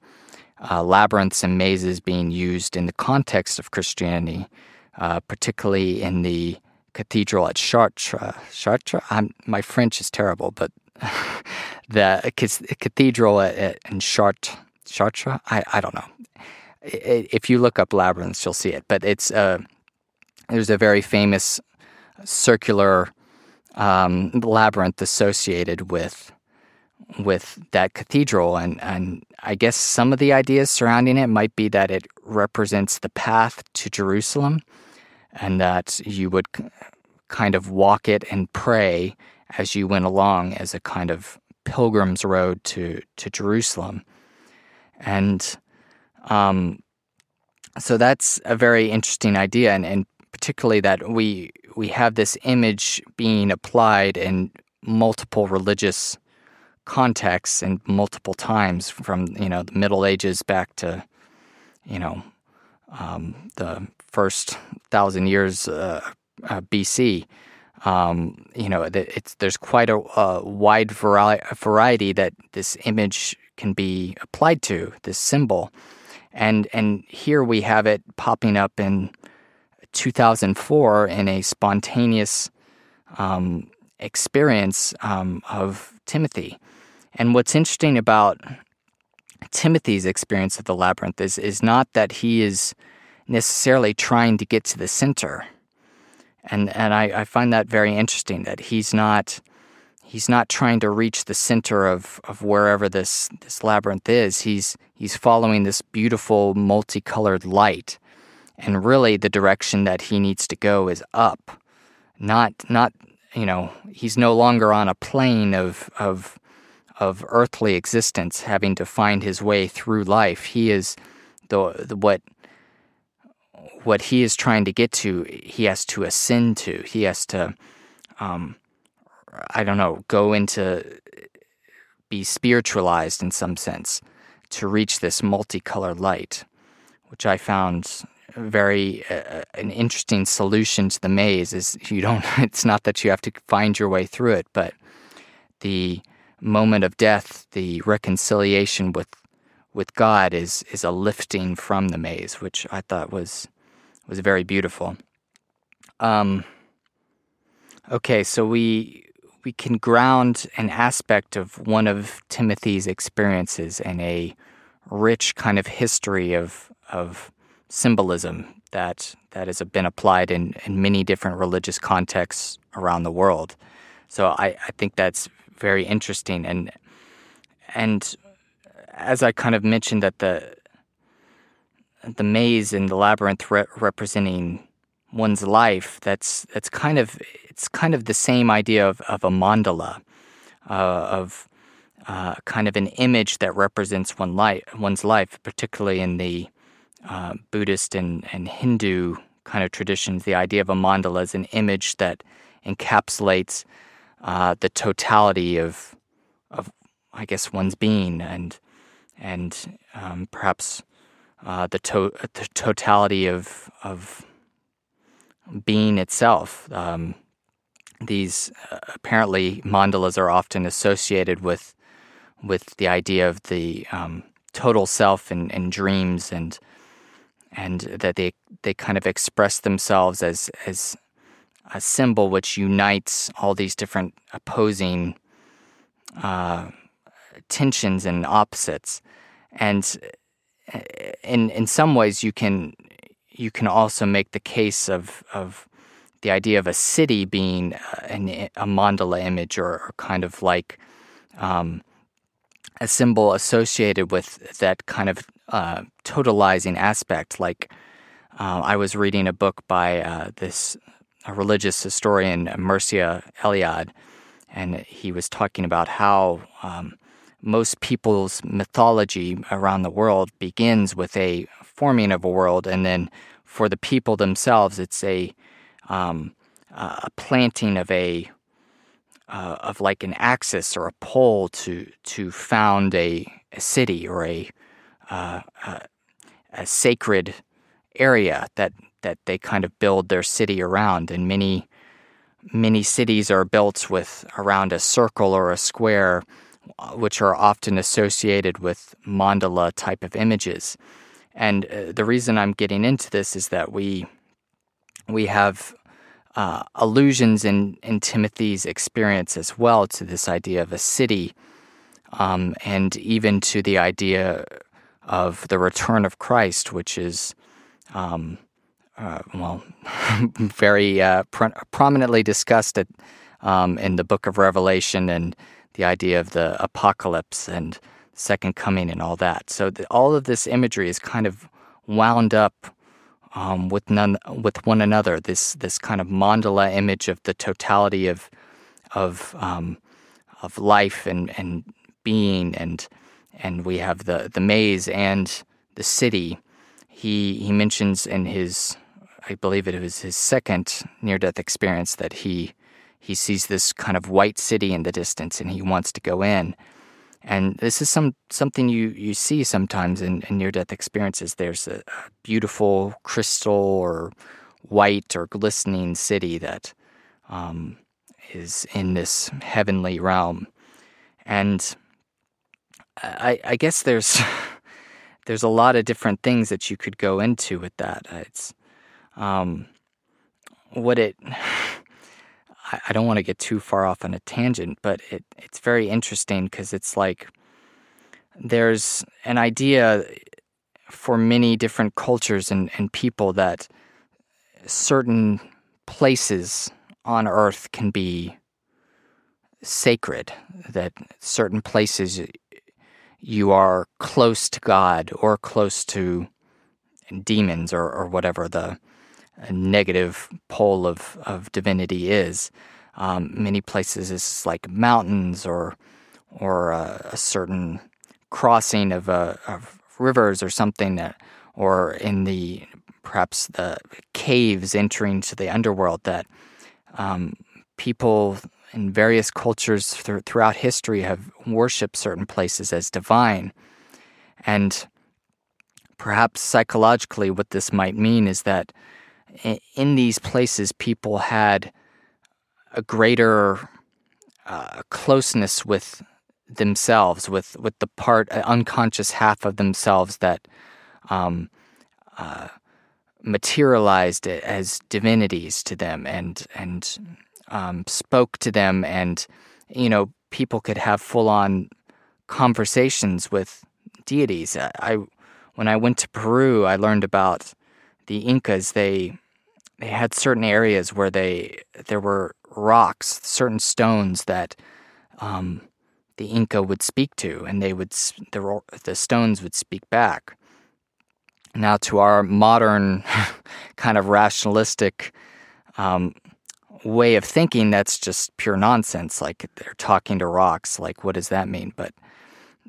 Speaker 1: uh, labyrinths and mazes being used in the context of Christianity uh, particularly in the cathedral at Chartres. Chartres. I'm, my French is terrible, but the cathedral at, at, in Chartres. Chartres. I, I don't know. If you look up labyrinths, you'll see it. But it's uh, there's a very famous circular um, labyrinth associated with with that cathedral and and I guess some of the ideas surrounding it might be that it represents the path to Jerusalem and that you would kind of walk it and pray as you went along as a kind of pilgrim's road to, to Jerusalem. and um, so that's a very interesting idea, and, and particularly that we we have this image being applied in multiple religious contexts and multiple times from you know the Middle Ages back to you know um, the first thousand years uh, uh, BC. Um, you know, there's quite a, a wide vari- variety that this image can be applied to this symbol, and and here we have it popping up in 2004 in a spontaneous um, experience um, of Timothy. And what's interesting about Timothy's experience of the labyrinth is, is not that he is necessarily trying to get to the center. And, and I, I find that very interesting that he's not he's not trying to reach the center of, of wherever this, this labyrinth is. He's he's following this beautiful multicolored light. And really the direction that he needs to go is up. Not not you know, he's no longer on a plane of of of earthly existence, having to find his way through life. He is the, the what what he is trying to get to. He has to ascend to. He has to, um, I don't know, go into be spiritualized in some sense to reach this multicolored light, which I found very uh, an interesting solution to the maze. Is you don't. It's not that you have to find your way through it, but the moment of death, the reconciliation with with God is is a lifting from the maze, which I thought was was very beautiful. Um, okay, so we we can ground an aspect of one of Timothy's experiences in a rich kind of history of of symbolism that that has been applied in, in many different religious contexts around the world. So I, I think that's very interesting and and as I kind of mentioned that the the maze and the labyrinth re- representing one's life that's that's kind of it's kind of the same idea of, of a mandala uh, of uh, kind of an image that represents one life one's life particularly in the uh, Buddhist and, and Hindu kind of traditions. The idea of a mandala is an image that encapsulates uh, the totality of of I guess one's being and and um, perhaps uh, the to- the totality of of being itself. Um, these uh, apparently mandalas are often associated with with the idea of the um, total self and, and dreams and and that they they kind of express themselves as as a symbol which unites all these different opposing uh, tensions and opposites. And uh, in in some ways, you can you can also make the case of of the idea of a city being uh, an, a mandala image or, or kind of like um, a symbol associated with that kind of uh, totalizing aspect. Like uh, I was reading a book by uh, this religious historian, Mircea Eliade, and he was talking about how um, most people's mythology around the world begins with a forming of a world, and then for the people themselves, it's a um, a planting of a uh, of like an axis or a pole to to found a, a city or a, uh, a a sacred area that that they kind of build their city around. And many, many cities are built with around a circle or a square, which are often associated with mandala type of images. And uh, the reason I'm getting into this is that we we have uh, allusions in, in Timothy's experience as well to this idea of a city, um, and even to the idea of the return of Christ, which is um, uh, well, very uh, prominently discussed it, um, in the book of Revelation and the idea of the apocalypse and second coming and all that. So the, all of this imagery is kind of wound up um, with none with one another. This this kind of mandala image of the totality of of um, of life and and being and and we have the the maze and the city. He he mentions in his, I believe it was his second near death experience that he he sees this kind of white city in the distance and he wants to go in. And this is some something you, you see sometimes in, in near death experiences. There's a, a beautiful crystal or white or glistening city that um, is in this heavenly realm. And I, I guess there's there's a lot of different things that you could go into with that. It's um, what it. I, don't want to get too far off on a tangent, but it, it's very interesting because it's like there's an idea for many different cultures and, and people that certain places on earth can be sacred, that certain places you are close to God or close to demons or, or whatever the negative pole of, of divinity is. Um, many places like mountains or or a, a certain crossing of, uh, of rivers or something that, or in the perhaps the caves entering to the underworld that um, people in various cultures th- throughout history have worshipped certain places as divine. And perhaps psychologically, what this might mean is that in these places, people had a greater uh, closeness with themselves, with, with the part, uh, unconscious half of themselves that um, uh, materialized as divinities to them and, and um, spoke to them. And, you know, people could have full on conversations with deities. I, when I went to Peru, I learned about the Incas. They they had certain areas where they there were rocks, certain stones that um, the Inca would speak to, and they would the the stones would speak back. Now, to our modern kind of rationalistic um, way of thinking, that's just pure nonsense. Like they're talking to rocks. Like, what does that mean? But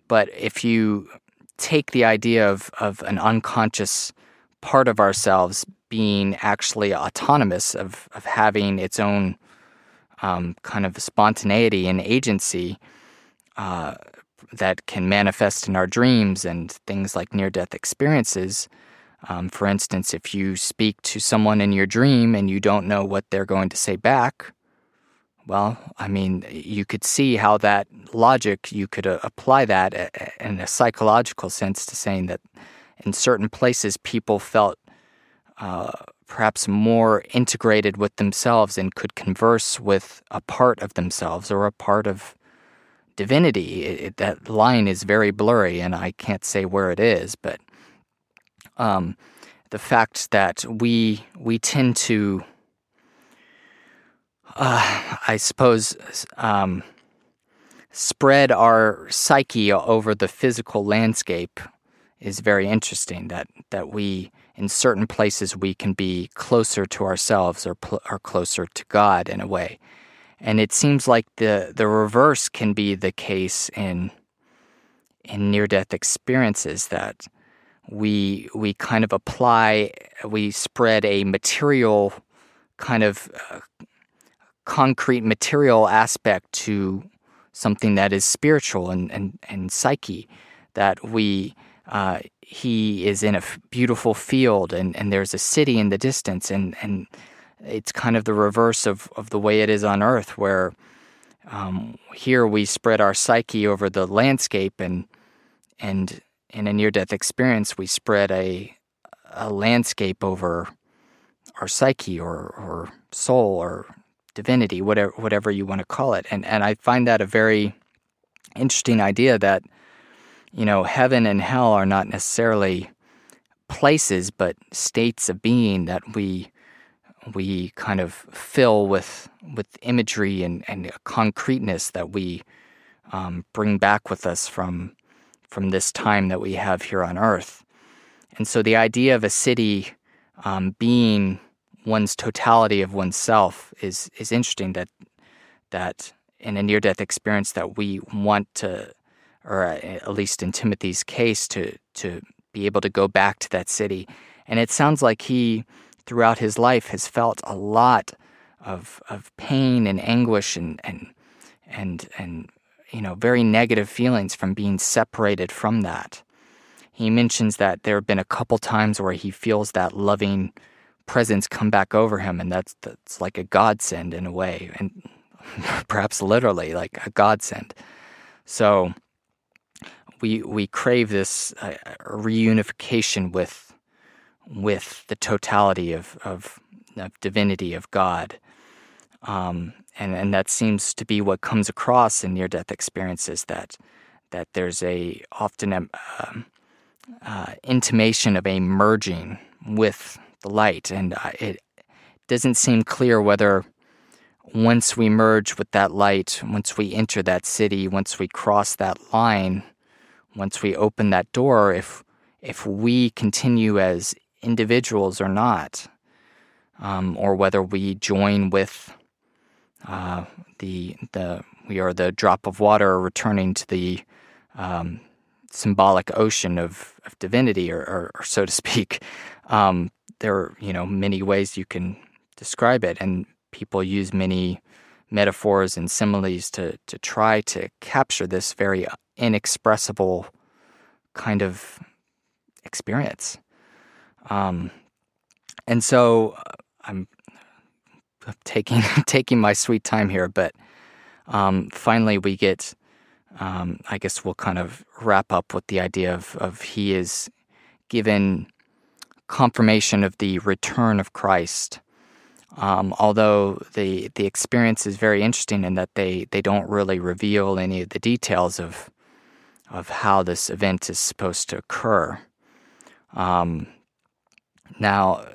Speaker 1: but if you take the idea of of an unconscious part of ourselves being actually autonomous, of, of having its own um, kind of spontaneity and agency uh, that can manifest in our dreams and things like near death experiences. Um, for instance, if you speak to someone in your dream and you don't know what they're going to say back, well, I mean, you could see how that logic, you could uh, apply that uh, in a psychological sense to saying that in certain places people felt uh, perhaps more integrated with themselves and could converse with a part of themselves or a part of divinity. It, it, that line is very blurry, and I can't say where it is. But um, the fact that we we tend to, uh, I suppose, um, spread our psyche over the physical landscape is very interesting. That that we in certain places we can be closer to ourselves or, pl- or closer to God in a way. And it seems like the, the reverse can be the case in in near death experiences that we we kind of apply we spread a material kind of uh, concrete material aspect to something that is spiritual and and, and psyche that we uh, he is in a beautiful field and, and there's a city in the distance and, and it's kind of the reverse of, of the way it is on earth where um, here we spread our psyche over the landscape and and in a near death experience we spread a a landscape over our psyche or, or soul or divinity whatever whatever you want to call it. And and I find that a very interesting idea that you know, heaven and hell are not necessarily places, but states of being that we we kind of fill with with imagery and, and concreteness that we um, bring back with us from from this time that we have here on Earth. And so the idea of a city um, being one's totality of oneself is is interesting. That that in a near death experience that we want to or uh, at least in Timothy's case, to to be able to go back to that city. And it sounds like he, throughout his life, has felt a lot of of pain and anguish and and and and you know very negative feelings from being separated from that. He mentions that there have been a couple times where he feels that loving presence come back over him, and that's that's like a godsend in a way, and perhaps literally like a godsend. So we we crave this uh, reunification with with the totality of, of, of divinity of God, um, and and that seems to be what comes across in near death experiences that that there's a often a um, uh, intimation of a merging with the light, and uh, it doesn't seem clear whether once we merge with that light, once we enter that city, once we cross that line, once we open that door, if if we continue as individuals or not, um, or whether we join with uh, the the we are the drop of water returning to the um, symbolic ocean of, of divinity, or, or, or, so to speak. Um, there are you know many ways you can describe it, and people use many metaphors and similes to to try to capture this very inexpressible kind of experience. Um, and so uh, I'm taking taking my sweet time here, but um, finally we get. Um, I guess we'll kind of wrap up with the idea of, of he is given confirmation of the return of Christ. Um, although the the experience is very interesting in that they, they don't really reveal any of the details of of how this event is supposed to occur. Um, now,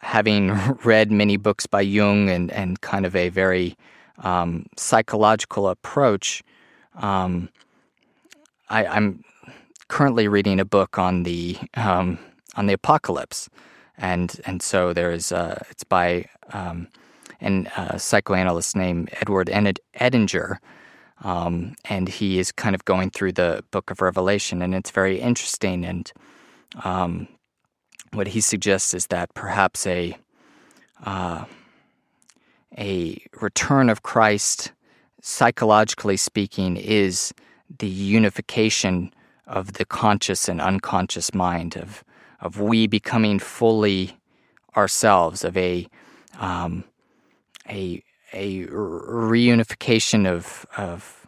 Speaker 1: having read many books by Jung and, and kind of a very um, psychological approach, um, I, am currently reading a book on the um, on the apocalypse, and and so there's uh, it's by um, an, a psychoanalyst named Edward Edinger, um, and he is kind of going through the book of Revelation, and it's very interesting. And um, what he suggests is that perhaps a uh, a return of Christ, psychologically speaking, is the unification of the conscious and unconscious mind of of we becoming fully ourselves, of a um, a a reunification of of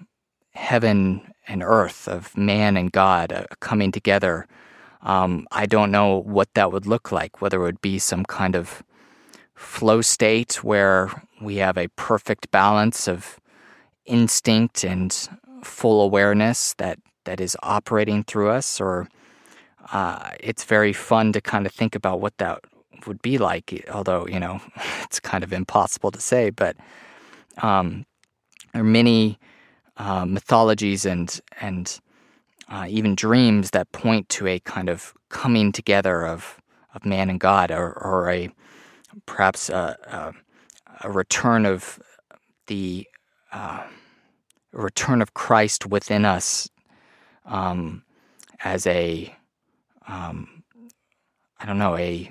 Speaker 1: heaven and earth, of man and God uh, coming together. Um, I don't know what that would look like. Whether it would be some kind of flow state where we have a perfect balance of instinct and full awareness that that is operating through us, or uh, it's very fun to kind of think about what that would be like, although, you know, it's kind of impossible to say, but um, there are many uh, mythologies and, and uh, even dreams that point to a kind of coming together of, of man and God, or, or a perhaps a, a, a return of the uh, return of Christ within us um, as a um, I don't know a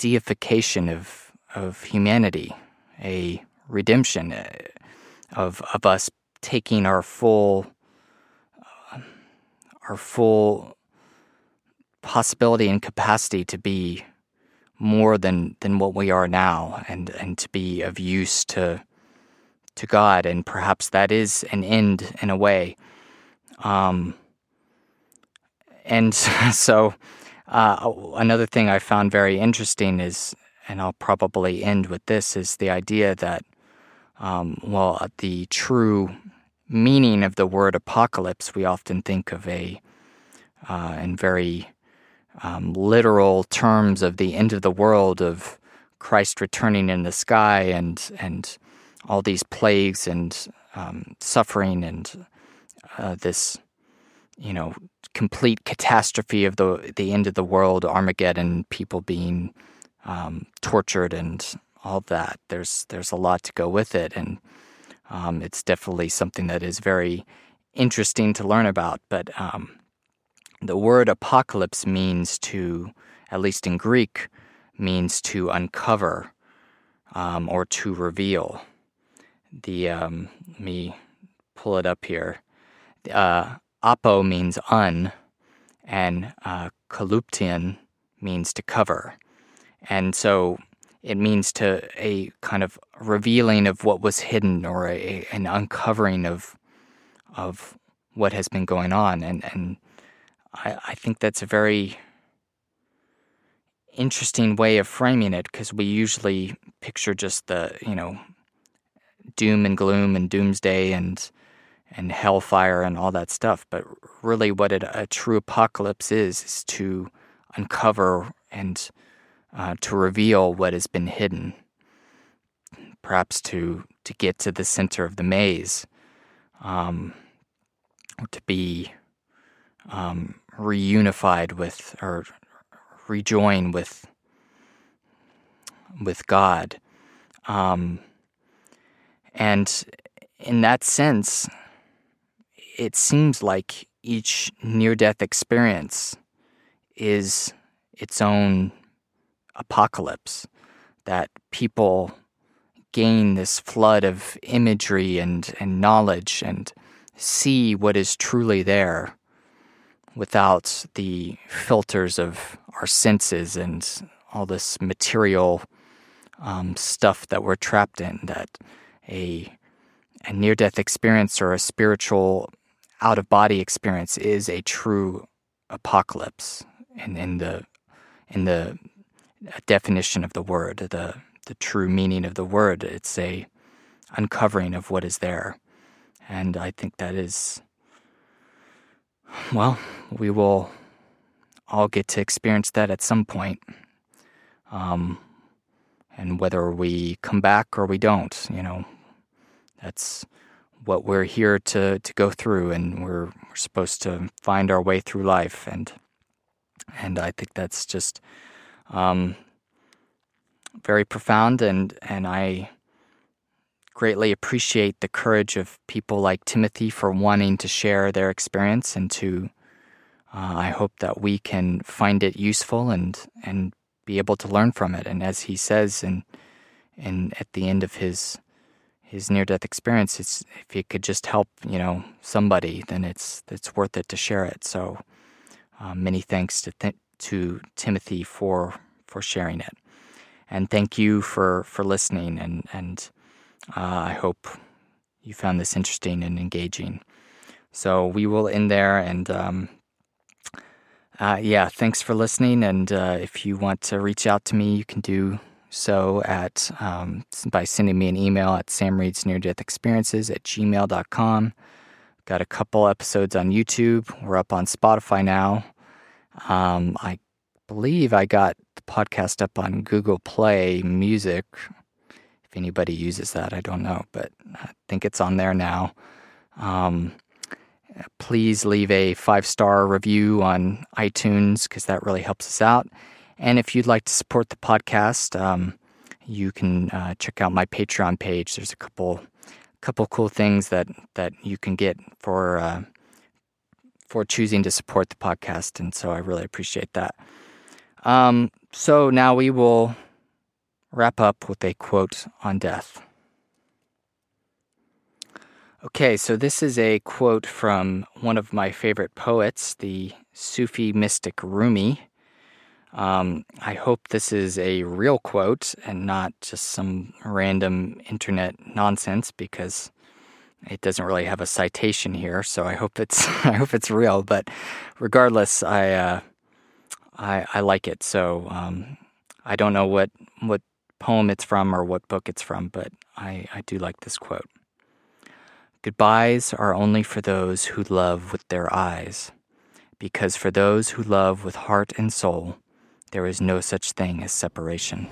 Speaker 1: deification of of humanity, a redemption uh, of of us taking our full uh, our full possibility and capacity to be more than than what we are now and and to be of use to to God. And perhaps that is an end in a way. Um and so uh, another thing I found very interesting is, and I'll probably end with this, is the idea that, um, well, the true meaning of the word apocalypse, we often think of a, uh, in very um, literal terms of the end of the world, of Christ returning in the sky and, and all these plagues and um, suffering and uh, this, you know, complete catastrophe of the the end of the world, Armageddon, people being um, tortured, and all that. There's there's a lot to go with it, and Um, it's definitely something that is very interesting to learn about. But um, the word apocalypse means to, at least in Greek, means to uncover um, or to reveal. The um, let me pull it up here. Uh, apo means un, and uh, kalyptein means to cover, and so it means to a kind of revealing of what was hidden or a, an uncovering of of what has been going on, and and I, I think that's a very interesting way of framing it because we usually picture just the you know doom and gloom and doomsday and and hellfire and all that stuff but really what it, a true apocalypse is is to uncover and uh, to reveal what has been hidden perhaps to to get to the center of the maze um, to be um, reunified with or rejoin with with God. Um, and in that sense, it seems like each near death experience is its own apocalypse, that people gain this flood of imagery and, and knowledge and see what is truly there without the filters of our senses and all this material um, stuff that we're trapped in. That a a near death experience or a spiritual out of body experience is a true apocalypse in, in the in the definition of the word, the the true meaning of the word. It's a uncovering of what is there. And I think that is well, we will all get to experience that at some point. Um, and whether we come back or we don't, you know, that's what we're here to, to go through, and we're, we're supposed to find our way through life. And and I think that's just um, very profound, and and I greatly appreciate the courage of people like Timothy for wanting to share their experience and to uh, I hope that we can find it useful and and be able to learn from it. And as he says and in at the end of his his near death experience, it's if it could just help you know somebody, then it's it's worth it to share it. So uh, many thanks to th- to Timothy for for sharing it, and thank you for for listening and and uh, I hope you found this interesting and engaging. So we will end there. And um, uh, yeah, thanks for listening. And uh, if you want to reach out to me, you can do so at um, by sending me an email at samreadsneardeathexperiences at gmail.com. Got a couple episodes on YouTube. We're up on Spotify now. Um, I believe I got the podcast up on Google Play Music if anybody uses that, I don't know, but I think it's on there now. Um, please leave a five star review on iTunes because that really helps us out. And if you'd like to support the podcast, um, you can uh, check out my Patreon page. There's a couple couple cool things that that you can get for uh, for choosing to support the podcast, and so I really appreciate that. Um, so now we will wrap up with a quote on death. Okay, so this is a quote from one of my favorite poets, the Sufi mystic Rumi. Um, I hope this is a real quote and not just some random internet nonsense because it doesn't really have a citation here. So I hope it's I hope it's real. But regardless, I uh, I, I like it. So um, I don't know what what poem it's from or what book it's from, but I, I do like this quote. Goodbyes are only for those who love with their eyes, because for those who love with heart and soul, there is no such thing as separation.